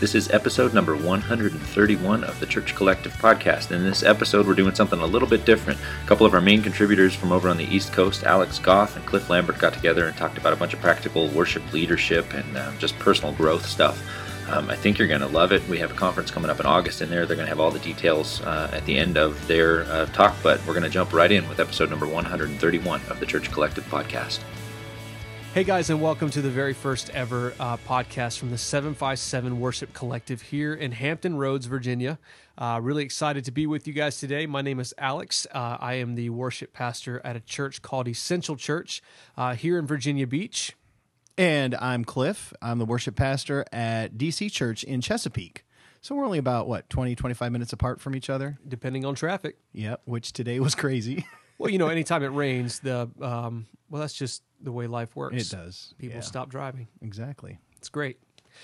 This is episode number 131 of the Church Collective podcast. In this episode, we're doing something a little bit different. A couple of our main contributors from over on the East Coast, Alex Goff and Cliff Lambert, got together and talked about a bunch of practical worship leadership and uh, just personal growth stuff. Um, I think you're going to love it. We have a conference coming up in August in there. They're going to have all the details uh, at the end of their uh, talk, but we're going to jump right in with episode number 131 of the Church Collective podcast. Hey guys, and welcome to the very first ever uh, podcast from the 757 Worship Collective here in Hampton Roads, Virginia. Uh, really excited to be with you guys today. My name is Alex. Uh, I am the worship pastor at a church called Essential Church uh, here in Virginia Beach. And I'm Cliff. I'm the worship pastor at DC Church in Chesapeake. So we're only about, what, 20, 25 minutes apart from each other? Depending on traffic. Yep, which today was crazy. well, you know, anytime it rains, the um, well, that's just the way life works. It does. People yeah. stop driving. Exactly. It's great.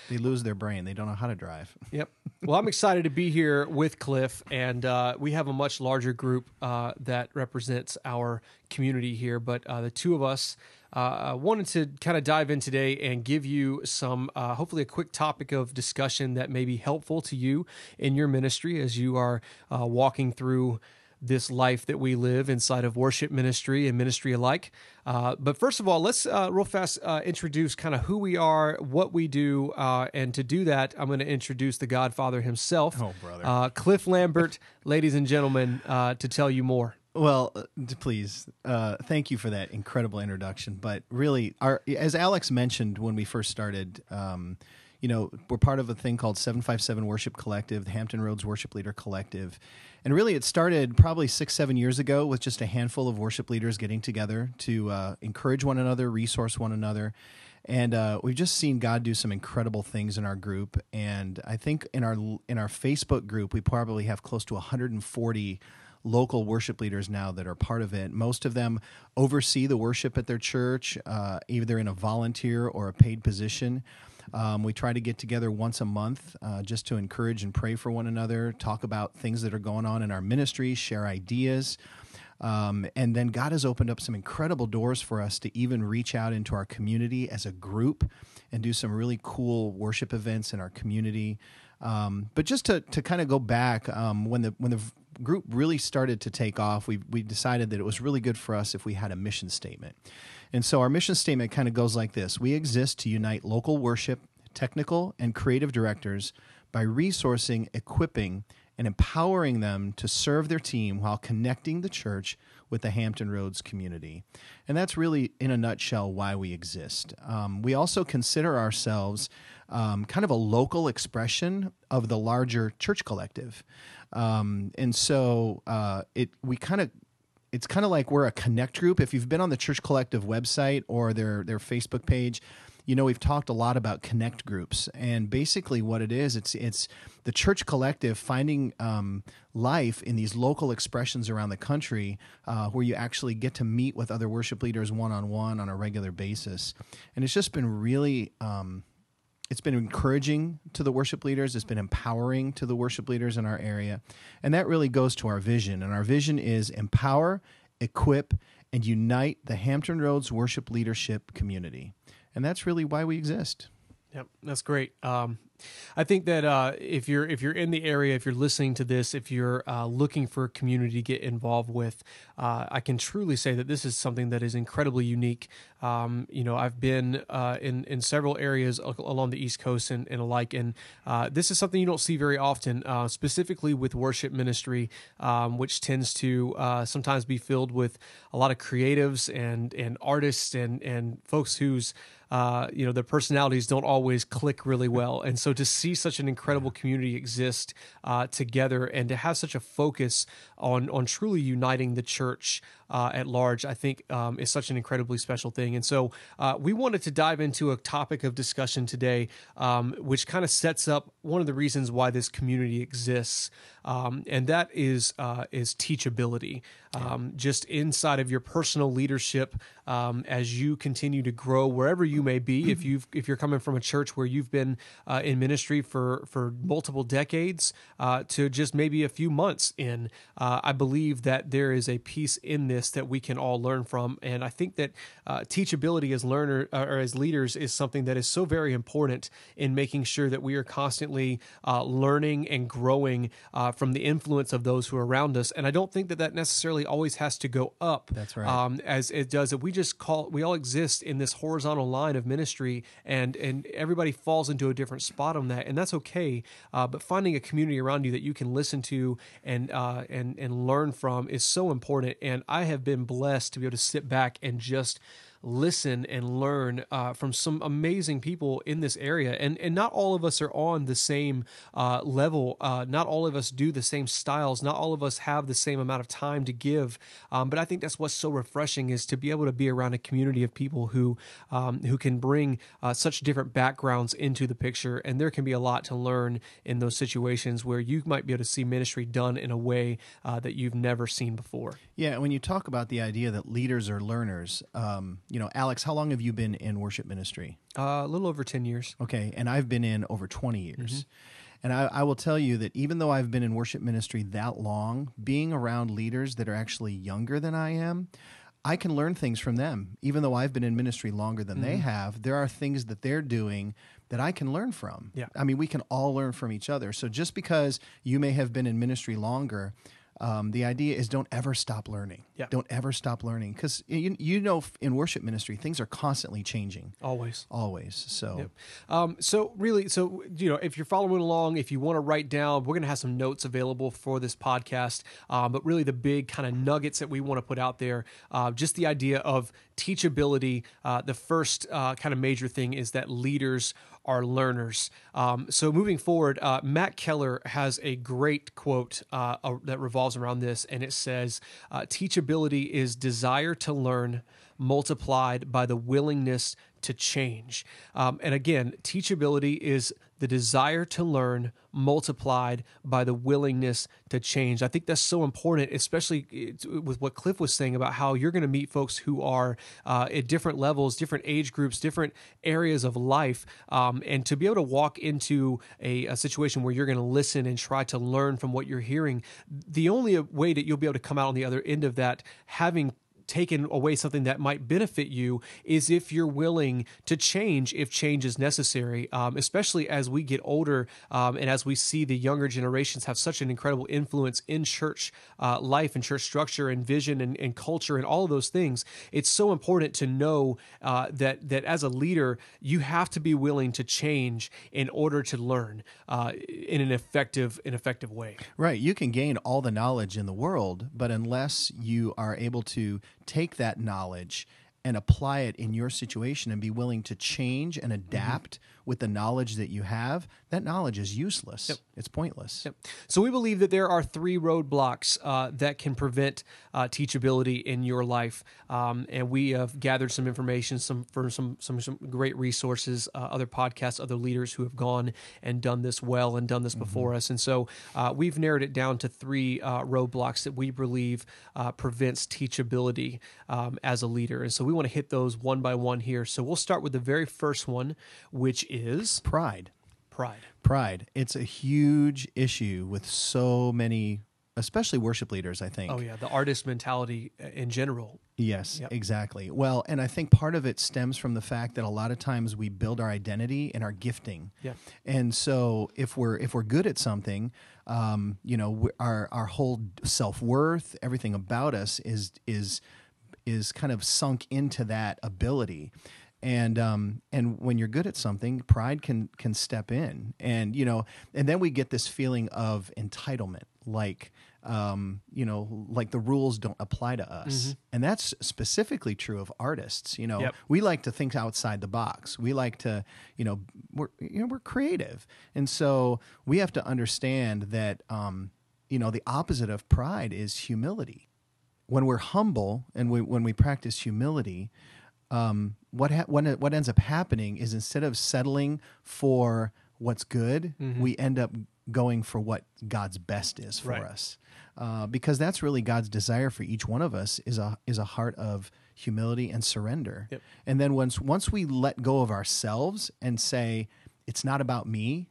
They lose their brain. They don't know how to drive. Yep. Well, I'm excited to be here with Cliff, and uh, we have a much larger group uh, that represents our community here. But uh, the two of us uh, wanted to kind of dive in today and give you some, uh, hopefully, a quick topic of discussion that may be helpful to you in your ministry as you are uh, walking through this life that we live inside of worship ministry and ministry alike. Uh, but first of all, let's uh, real fast uh, introduce kind of who we are, what we do, uh, and to do that, I'm going to introduce the Godfather himself, oh brother, uh, Cliff Lambert, ladies and gentlemen, uh, to tell you more. Well, please, thank you for that incredible introduction. But really, our as Alex mentioned when we first started. Um, you know, we're part of a thing called 757 Worship Collective, the Hampton Roads Worship Leader Collective. And really, it started probably six, seven years ago with just a handful of worship leaders getting together to uh, encourage one another, resource one another. And uh, we've just seen God do some incredible things in our group. And I think in our in our Facebook group, we probably have close to 140 local worship leaders now that are part of it. Most of them oversee the worship at their church, uh, either in a volunteer or a paid position. Um, we try to get together once a month uh, just to encourage and pray for one another, talk about things that are going on in our ministry, share ideas. Um, and then God has opened up some incredible doors for us to even reach out into our community as a group and do some really cool worship events in our community. Um, but just to, to kind of go back, um, when the when the group really started to take off, we we decided that it was really good for us if we had a mission statement. And so our mission statement kind of goes like this We exist to unite local worship, technical, and creative directors by resourcing, equipping, and empowering them to serve their team while connecting the church with the Hampton Roads community. And that's really, in a nutshell, why we exist. Um, we also consider ourselves um, kind of a local expression of the larger church collective. Um, and so uh, it we kind of it's kind of like we're a connect group. If you've been on the Church Collective website or their their Facebook page, you know we've talked a lot about connect groups, and basically what it is, it's it's the Church Collective finding um, life in these local expressions around the country, uh, where you actually get to meet with other worship leaders one on one on a regular basis, and it's just been really. Um, it's been encouraging to the worship leaders. It's been empowering to the worship leaders in our area. And that really goes to our vision. And our vision is empower, equip, and unite the Hampton Roads worship leadership community. And that's really why we exist. Yep, that's great. Um, I think that uh, if you're if you're in the area, if you're listening to this, if you're uh, looking for a community to get involved with, uh, I can truly say that this is something that is incredibly unique. Um, you know, I've been uh, in in several areas along the East Coast and, and alike, and uh, this is something you don't see very often, uh, specifically with worship ministry, um, which tends to sometimes be filled with a lot of creatives and and artists and and folks whose uh, you know, their personalities don't always click really well. And so to see such an incredible community exist uh, together and to have such a focus on on truly uniting the church uh, at large, I think um, is such an incredibly special thing. And so uh, we wanted to dive into a topic of discussion today, um, which kind of sets up one of the reasons why this community exists, um, and that is uh, is teachability. Um, just inside of your personal leadership, um, as you continue to grow wherever you may be, if you if you're coming from a church where you've been uh, in ministry for for multiple decades uh, to just maybe a few months in, uh, I believe that there is a piece in this this that we can all learn from. And I think that uh, teachability as learner uh, or as leaders is something that is so very important in making sure that we are constantly uh, learning and growing uh, from the influence of those who are around us. And I don't think that that necessarily always has to go up. That's right. Um, as it does. If we just call, we all exist in this horizontal line of ministry, and and everybody falls into a different spot on that, and that's okay. Uh, but finding a community around you that you can listen to and uh, and and learn from is so important. And I have been blessed to be able to sit back and just listen and learn uh, from some amazing people in this area. And and not all of us are on the same uh, level. Uh, not all of us do the same styles. Not all of us have the same amount of time to give. Um, but I think that's what's so refreshing is to be able to be around a community of people who um, who can bring uh, such different backgrounds into the picture. And there can be a lot to learn in those situations where you might be able to see ministry done in a way uh, that you've never seen before. Yeah, when you talk about the idea that leaders are learners, um, you know, Alex, how long have you been in worship ministry? Uh, a little over 10 years. Okay, and I've been in over 20 years. And I, I will tell you that even though I've been in worship ministry that long, being around leaders that are actually younger than I am, I can learn things from them. Even though I've been in ministry longer than they have, there are things that they're doing that I can learn from. Yeah. I mean, we can all learn from each other. So just because you may have been in ministry longer, um, the idea is don't ever stop learning. Yeah. Don't ever stop learning because you, you know in worship ministry things are constantly changing, Always. always. So Um, so really, so you know, if you're following along, if you want to write down, we're going to have some notes available for this podcast. Um, but really, the big kind of nuggets that we want to put out there, uh, just the idea of teachability. Uh, the first uh, kind of major thing is that leaders are learners. Um, so moving forward, uh, Matt Keller has a great quote uh, uh, that revolves around this, and it says, uh, "Teachability is desire to learn." multiplied by the willingness to change. Um, and again, teachability is the desire to learn multiplied by the willingness to change. I think that's so important, especially with what Cliff was saying about how you're going to meet folks who are uh, at different levels, different age groups, different areas of life. Um, and to be able to walk into a, a situation where you're going to listen and try to learn from what you're hearing, the only way that you'll be able to come out on the other end of that having taken away something that might benefit you is if you're willing to change if change is necessary um, especially as we get older um, and as we see the younger generations have such an incredible influence in church uh, life and church structure and vision and, and culture and all of those things it's so important to know uh, that that as a leader you have to be willing to change in order to learn uh, in an effective an effective way Right. You can gain all the knowledge in the world, but unless you are able to take that knowledge and apply it in your situation and be willing to change and mm-hmm. adapt with the knowledge that you have, that knowledge is useless. It's pointless. Yep. So we believe that there are three roadblocks uh, that can prevent uh, teachability in your life, um, and we have gathered some information, some from some some some great resources, uh, other podcasts, other leaders who have gone and done this well and done this before us, and so uh, we've narrowed it down to three uh, roadblocks that we believe uh, prevents teachability um, as a leader, and so we want to hit those one by one here. So we'll start with the very first one, which is Pride. pride. Pride. It's a huge issue with so many, especially worship leaders, I think. Oh yeah, the artist mentality uh, in general. Yes, Yep. exactly. Well, and I think part of it stems from the fact that a lot of times we build our identity in our gifting. Yeah. And so if we're if we're good at something, um, you know, our our whole self worth, everything about us is is is kind of sunk into that ability. And um, and when you're good at something, pride can can step in, and you know, and then we get this feeling of entitlement, like um, you know, like the rules don't apply to us, and that's specifically true of artists. You know, Yep. we like to think outside the box. We like to, you know, we're you know we're creative, and so we have to understand that um, you know the opposite of pride is humility. When we're humble and we, when we practice humility, um, what ha- it, what ends up happening is instead of settling for what's good, we end up going for what God's best is for Right. us, uh, because that's really God's desire for each one of us is a is a heart of humility and surrender. Yep. And then once once we let go of ourselves and say it's not about me,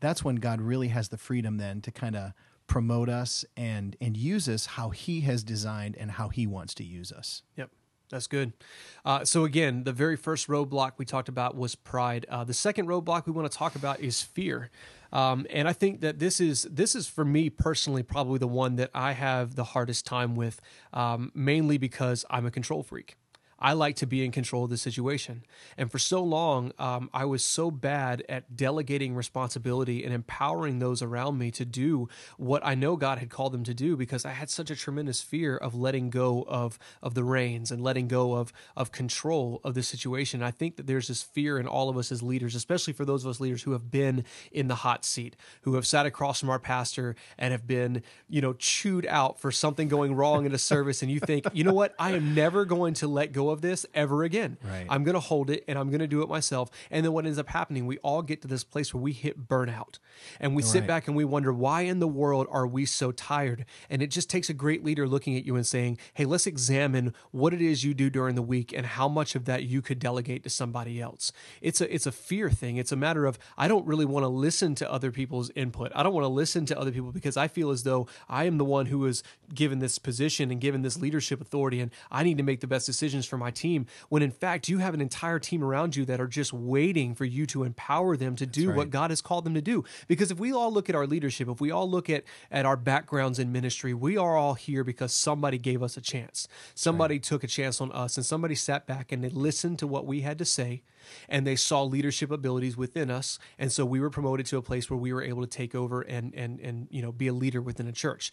that's when God really has the freedom then to kind of promote us and and use us how he has designed and how he wants to use us. Yep. That's good. Uh, so again, the very first roadblock we talked about was pride. Uh, the second roadblock we want to talk about is fear. Um, and I think that this is this is for me personally probably the one that I have the hardest time with, um, mainly because I'm a control freak. I like to be in control of the situation. And for so long, um, I was so bad at delegating responsibility and empowering those around me to do what I know God had called them to do because I had such a tremendous fear of letting go of, of the reins and letting go of, of control of the situation. I think that there's this fear in all of us as leaders, especially for those of us leaders who have been in the hot seat, who have sat across from our pastor and have been, you know, chewed out for something going wrong in a service. And you think, you know what? I am never going to let go of this ever again. Right. I'm going to hold it and I'm going to do it myself. And then what ends up happening, we all get to this place where we hit burnout and we sit back and we wonder, why in the world are we so tired? And it just takes a great leader looking at you and saying, hey, let's examine what it is you do during the week and how much of that you could delegate to somebody else. It's a, it's a fear thing. It's a matter of, I don't really want to listen to other people's input. I don't want to listen to other people because I feel as though I am the one who is given this position and given this leadership authority and I need to make the best decisions for my team when in fact you have an entire team around you that are just waiting for you to empower them to do right. what God has called them to do. Because if we all look at our leadership if we all look at at our backgrounds in ministry we are all here because somebody gave us a chance. Somebody took a chance on us and somebody sat back and they listened to what we had to say and they saw leadership abilities within us and so we were promoted to a place where we were able to take over and and and you know be a leader within a church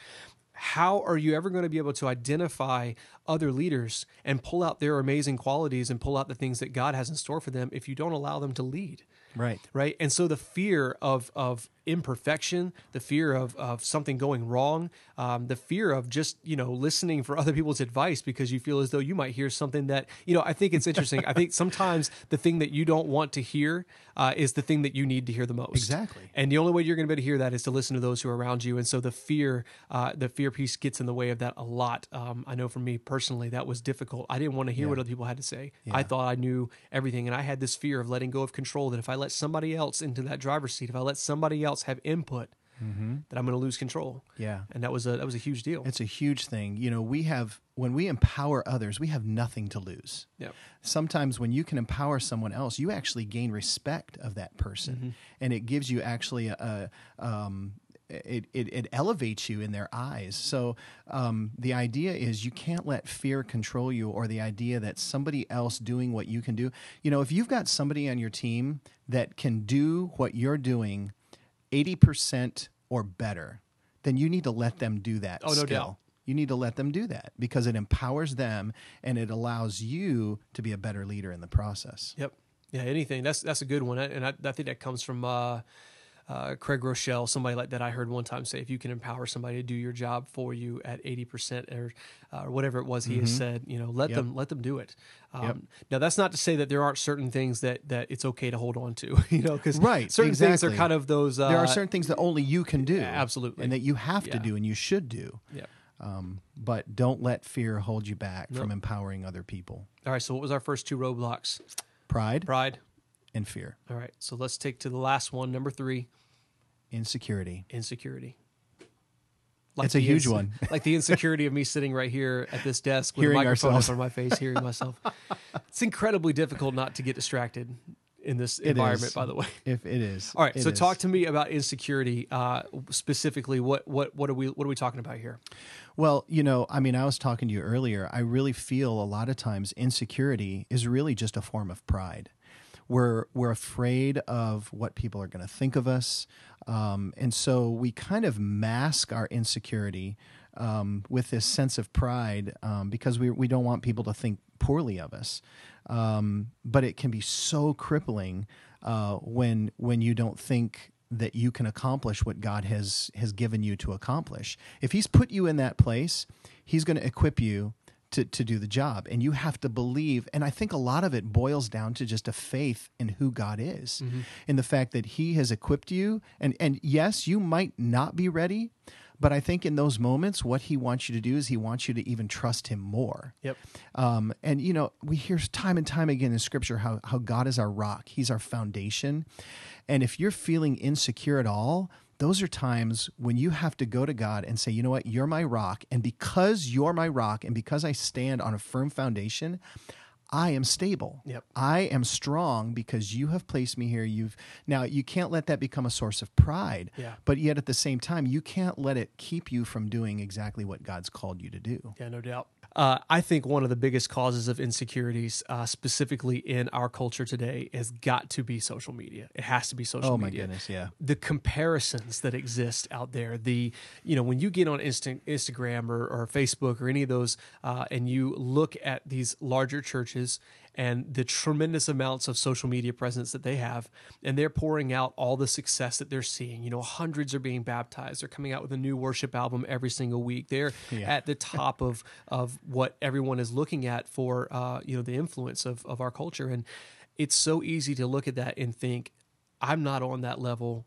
how are you ever going to be able to identify other leaders and pull out their amazing qualities and pull out the things that God has in store for them if you don't allow them to lead? Right. Right. And so the fear of of imperfection, the fear of of something going wrong, um, the fear of just you know listening for other people's advice because you feel as though you might hear something that you know. I think it's interesting. I think sometimes the thing that you don't want to hear uh, is the thing that you need to hear the most. Exactly. And the only way you're going to be able to hear that is to listen to those who are around you. And so the fear, uh, the fear piece gets in the way of that a lot. Um, I know for me personally, that was difficult. I didn't want to hear what other people had to say. I thought I knew everything, and I had this fear of letting go of control. That if I let somebody else into that driver's seat, if I let somebody else have input, that I'm going to lose control. Yeah. And that was a that was a huge deal. It's a huge thing. You know, we have when we empower others, we have nothing to lose. yeah. Sometimes when you can empower someone else, you actually gain respect of that person, and it gives you actually a. a um, it, it, it elevates you in their eyes. So um, the idea is you can't let fear control you, or the idea that somebody else doing what you can do. You know, if you've got somebody on your team that can do what you're doing, eighty percent or better, then you need to let them do that. Oh, no skill. doubt. You need to let them do that because it empowers them and it allows you to be a better leader in the process. Yep. Yeah. Anything. That's that's a good one, and I, I think that comes from uh, uh, Craig Groeschel, somebody like that. I heard one time say, if you can empower somebody to do your job for you at eighty percent or uh, whatever it was he has said, you know, let Yep. them let them do it. Um, Yep. Now that's not to say that there aren't certain things that that it's okay to hold on to, you know, because Right, certain things are kind of those. Uh, there are certain things that only you can do. absolutely. And that you have Yeah. to do and you should do. Yeah. Um, but don't let fear hold you back from empowering other people. All right. So what was our first two roadblocks? Pride Pride. And fear, All right. So let's take to the last one, number three, insecurity. insecurity. It's a huge inse- one. like the insecurity of me sitting right here at this desk with Hearing a microphone ourselves. of my face, hearing myself. It's incredibly difficult not to get distracted in this It environment. is. By the way. If it is. All right. It so is. talk to me about insecurity uh, specifically. What what what are we what are we talking about here? Well, you know, I mean, I was talking to you earlier. I really feel a lot of times insecurity is really just a form of pride. We're we're afraid of what people are going to think of us, um, and so we kind of mask our insecurity um, with this sense of pride um, because we we don't want people to think poorly of us. Um, but it can be so crippling uh, when when you don't think that you can accomplish what God has has given you to accomplish. If He's put you in that place, He's going to equip you to, to do the job. And you have to believe. And I think a lot of it boils down to just a faith in who God is, in the fact that He has equipped you. And and yes, you might not be ready, but I think in those moments, what He wants you to do is He wants you to even trust Him more. Yep. Um, and you know, we hear time and time again in Scripture how how God is our rock, He's our foundation. And if you're feeling insecure at all, those are times when you have to go to God and say, you know what, you're my rock. And because you're my rock and because I stand on a firm foundation, I am stable. Yep. I am strong because you have placed me here. You've now you can't let that become a source of pride. Yeah. But yet at the same time, you can't let it keep you from doing exactly what God's called you to do. Yeah, no doubt. Uh, I think one of the biggest causes of insecurities, uh, specifically in our culture today, has got to be social media. It has to be social media. Oh my media. goodness, yeah. The comparisons that exist out there, the you know when you get on Insta- Instagram or, or Facebook or any of those, uh, and you look at these larger churches and the tremendous amounts of social media presence that they have, and they're pouring out all the success that they're seeing. You know, hundreds are being baptized. They're coming out with a new worship album every single week. They're Yeah. at the top of of what everyone is looking at for uh, you know the influence of of our culture, and it's so easy to look at that and think, I'm not on that level.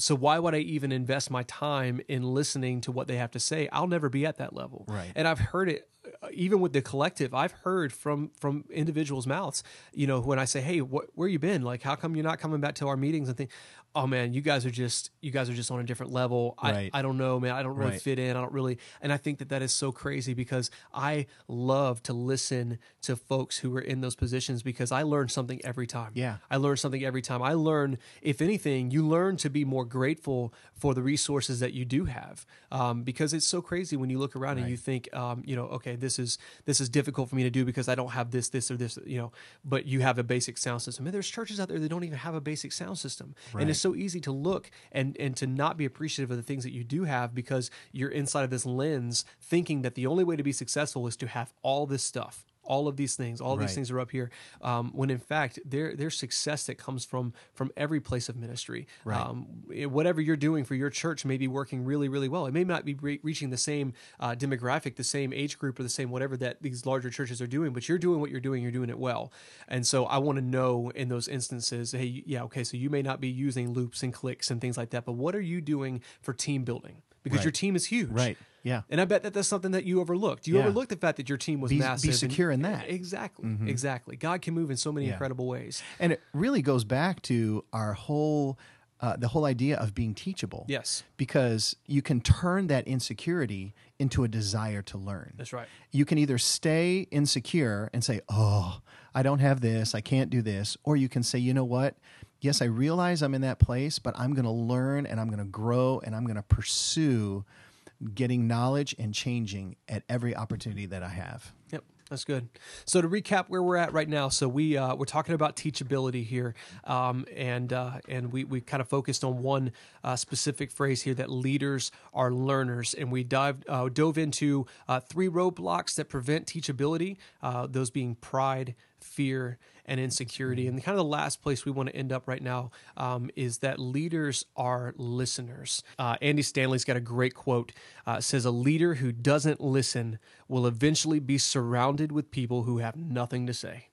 So why would I even invest my time in listening to what they have to say? I'll never be at that level. Right. And I've heard it uh, even with the collective. I've heard from from individuals' mouths, you know, when I say, "Hey, wh- where you been? Like how come you're not coming back to our meetings and think, "Oh man, you guys are just you guys are just on a different level." Right. I I don't know, man. I don't really Right. fit in. I don't really and I think that that is so crazy because I love to listen to folks who are in those positions because I learn something every time. Yeah. I learn something every time. I learn, if anything, you learn to be more grateful for the resources that you do have, um, because it's so crazy when you look around and you think, um, you know, okay, this is this is difficult for me to do because I don't have this, this, or this, you know. But you have a basic sound system, and there's churches out there that don't even have a basic sound system, and it's so easy to look and and to not be appreciative of the things that you do have because you're inside of this lens, thinking that the only way to be successful is to have all this stuff all of these things all Right. these things are up here um, when in fact there there's success that comes from from every place of ministry Right. um, whatever you're doing for your church may be working really really well it may not be re- reaching the same uh, demographic the same age group or the same whatever that these larger churches are doing but you're doing what you're doing you're doing it well and so i want to know in those instances hey yeah okay so you may not be using loops and clicks and things like that but what are you doing for team building because Right. your team is huge Right. Yeah. and I bet that that's something that you overlooked. You Yeah. overlooked the fact that your team was Be- be massive. and- secure in that. Mm-hmm. Exactly. Exactly. God can move in so many Yeah. incredible ways. And it really goes back to our whole uh, the whole idea of being teachable. Yes. Because you can turn that insecurity into a desire to learn. That's right. You can either stay insecure and say, "Oh, I don't have this, I can't do this," or you can say, "You know what? Yes, I realize I'm in that place, but I'm going to learn and I'm going to grow and I'm going to pursue getting knowledge and changing at every opportunity that I have." Yep, that's good. So to recap where we're at right now, so we uh, we're talking about teachability here, um, and uh, and we we kind of focused on one uh, specific phrase here that leaders are learners, and we dived uh, dove into uh, three roadblocks that prevent teachability, uh, those being pride, fear, and insecurity. And kind of the last place we want to end up right now um, is that leaders are listeners. Uh, Andy Stanley's got a great quote. Uh, says, "A leader who doesn't listen will eventually be surrounded with people who have nothing to say."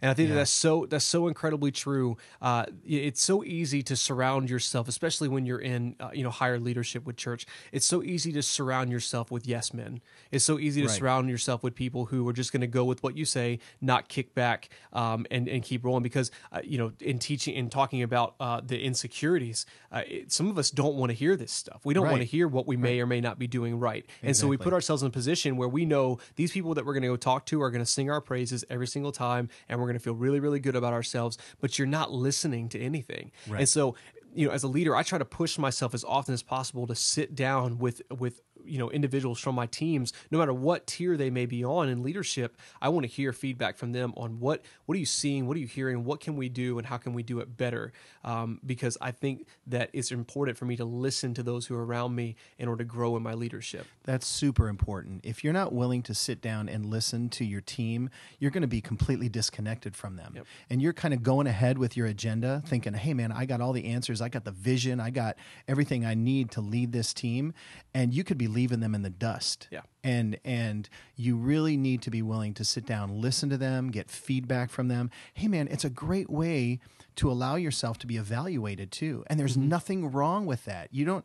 And I think that that's so that's so incredibly true. Uh, it's so easy to surround yourself, especially when you're in uh, you know higher leadership with church. It's so easy to surround yourself with yes men. It's so easy to Right. surround yourself with people who are just going to go with what you say, not kick back um, and and keep rolling. Because uh, you know, in teaching and talking about uh, the insecurities, uh, it, some of us don't want to hear this stuff. We don't want to hear what we may or may not be doing right, and so we put ourselves in a position where we know these people that we're going to go talk to are going to sing our praises every single time, and we're going to feel really, really good about ourselves. But you're not listening to anything, Right. and so you know, as a leader, I try to push myself as often as possible to sit down with with you know individuals from my teams, no matter what tier they may be on in leadership. I want to hear feedback from them on what what are you seeing, what are you hearing, what can we do, and how can we do it better. Um, because I think that it's important for me to listen to those who are around me in order to grow in my leadership. That's super important. If you're not willing to sit down and listen to your team, you're going to be completely disconnected from them. Yep. And you're kind of going ahead with your agenda, thinking, hey, man, I got all the answers. I got the vision. I got everything I need to lead this team. And you could be leaving them in the dust. Yeah. And, and you really need to be willing to sit down, listen to them, get feedback from them. Hey, man, it's a great way to allow yourself to be evaluated too. And there's nothing wrong with that. You don't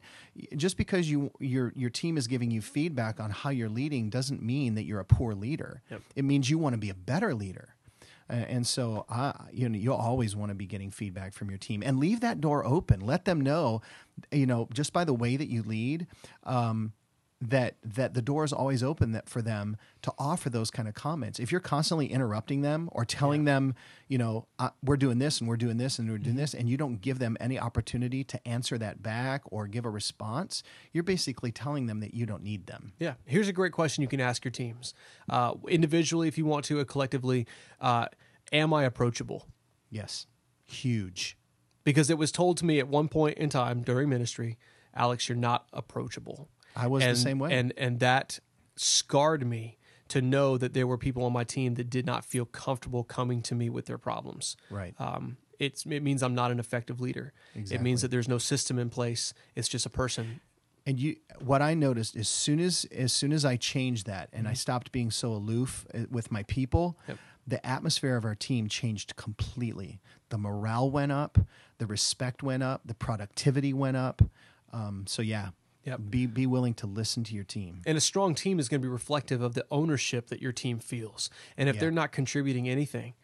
just because you your your team is giving you feedback on how you're leading doesn't mean that you're a poor leader. Yep. It means you want to be a better leader. And so, uh, you know, you'll always want to be getting feedback from your team and leave that door open. Let them know, you know, just by the way that you lead, um, that that the door is always open that for them to offer those kind of comments. If you're constantly interrupting them or telling yeah. them, you know, uh, we're doing this and we're doing this and we're doing mm-hmm. this, and you don't give them any opportunity to answer that back or give a response, you're basically telling them that you don't need them. Yeah. Here's a great question you can ask your teams uh, individually, if you want to, or collectively. Uh, am I approachable? Yes. Huge. Because it was told to me at one point in time during ministry, Alex, you're not approachable. I was and, the same way. And and that scarred me to know that there were people on my team that did not feel comfortable coming to me with their problems. Right. Um, it's, it means I'm not an effective leader. Exactly. It means that there's no system in place. It's just a person. And you, what I noticed as soon as as soon as I changed that and mm-hmm. I stopped being so aloof uh, with my people, yep. the atmosphere of our team changed completely. The morale went up, the respect went up, the productivity went up. Um, so yeah, Yep. Be be willing to listen to your team. And a strong team is going to be reflective of the ownership that your team feels. And if yeah. they're not contributing anything,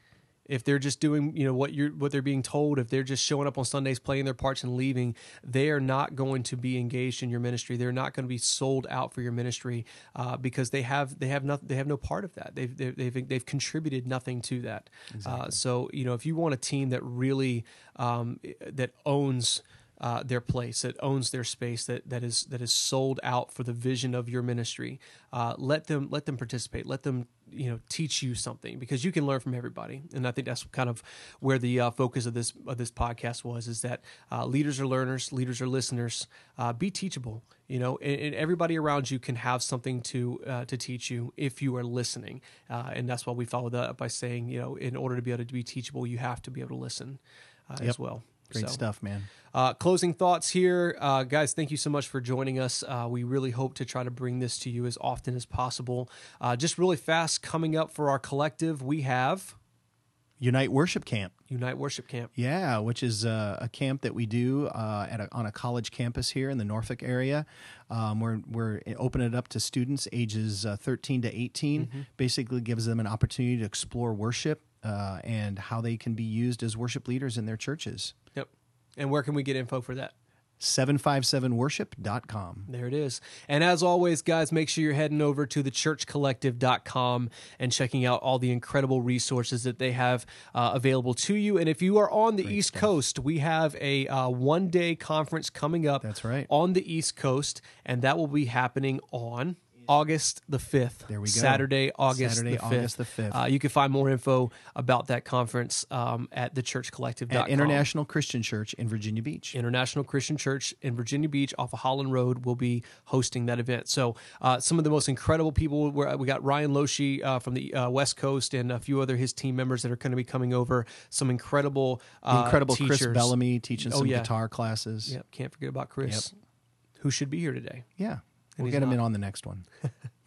if they're just doing, you know, what you're what they're being told, if they're just showing up on Sundays, playing their parts and leaving, they are not going to be engaged in your ministry. They're not going to be sold out for your ministry uh, because they have they have not they have no part of that. They've they've they've, they've contributed nothing to that. Exactly. Uh, so you know, if you want a team that really um, that owns uh, their place, that owns their space, that that is that is sold out for the vision of your ministry. Uh, let them let them participate. Let them you know teach you something because you can learn from everybody. And I think that's kind of where the uh, focus of this of this podcast was: is that uh, leaders are learners, leaders are listeners. Uh, be teachable. You know, and, and, everybody around you can have something to uh, to teach you if you are listening. and that's why we follow that up by saying, you know, in order to be able to be teachable, you have to be able to listen yep. as well. Great so, stuff, man. Uh, closing thoughts here, uh, guys. Thank you so much for joining us. Uh, we really hope to try to bring this to you as often as possible. Uh, just really fast, coming up for our collective, we have Unite Worship Camp. Unite Worship Camp. Yeah, which is uh, a camp that we do uh, at a, on a college campus here in the Norfolk area. Um, we're we're opening it up to students ages uh, 13 to 18. Mm-hmm. Basically, gives them an opportunity to explore worship uh, and how they can be used as worship leaders in their churches. And where can we get info for that? 757worship.com. There it is. And as always, guys, make sure you're heading over to thechurchcollective.com and checking out all the incredible resources that they have uh, available to you. And if you are on the Great East stuff. Coast, we have a uh, one day conference coming up. That's right. On the East Coast, and that will be happening on August the 5th. There we go. Saturday, August Saturday, the 5th. August the 5th. Uh, you can find more info about that conference um, at thechurchcollective.com. At International Christian Church in Virginia Beach. International Christian Church in Virginia Beach off of Holland Road will be hosting that event. So uh, some of the most incredible people, we got Ryan Loshi uh, from the uh, West Coast and a few other his team members that are going to be coming over. Some incredible uh, Incredible teachers. Chris Bellamy teaching oh, some yeah. guitar classes. Yep, can't forget about Chris. Yep. Who should be here today? Yeah. And we'll get him in on the next one.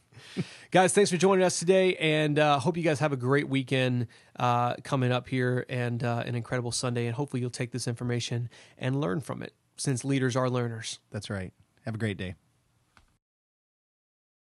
guys, thanks for joining us today, and uh, hope you guys have a great weekend uh, coming up here and uh, an incredible Sunday. And hopefully, you'll take this information and learn from it, since leaders are learners. That's right. Have a great day.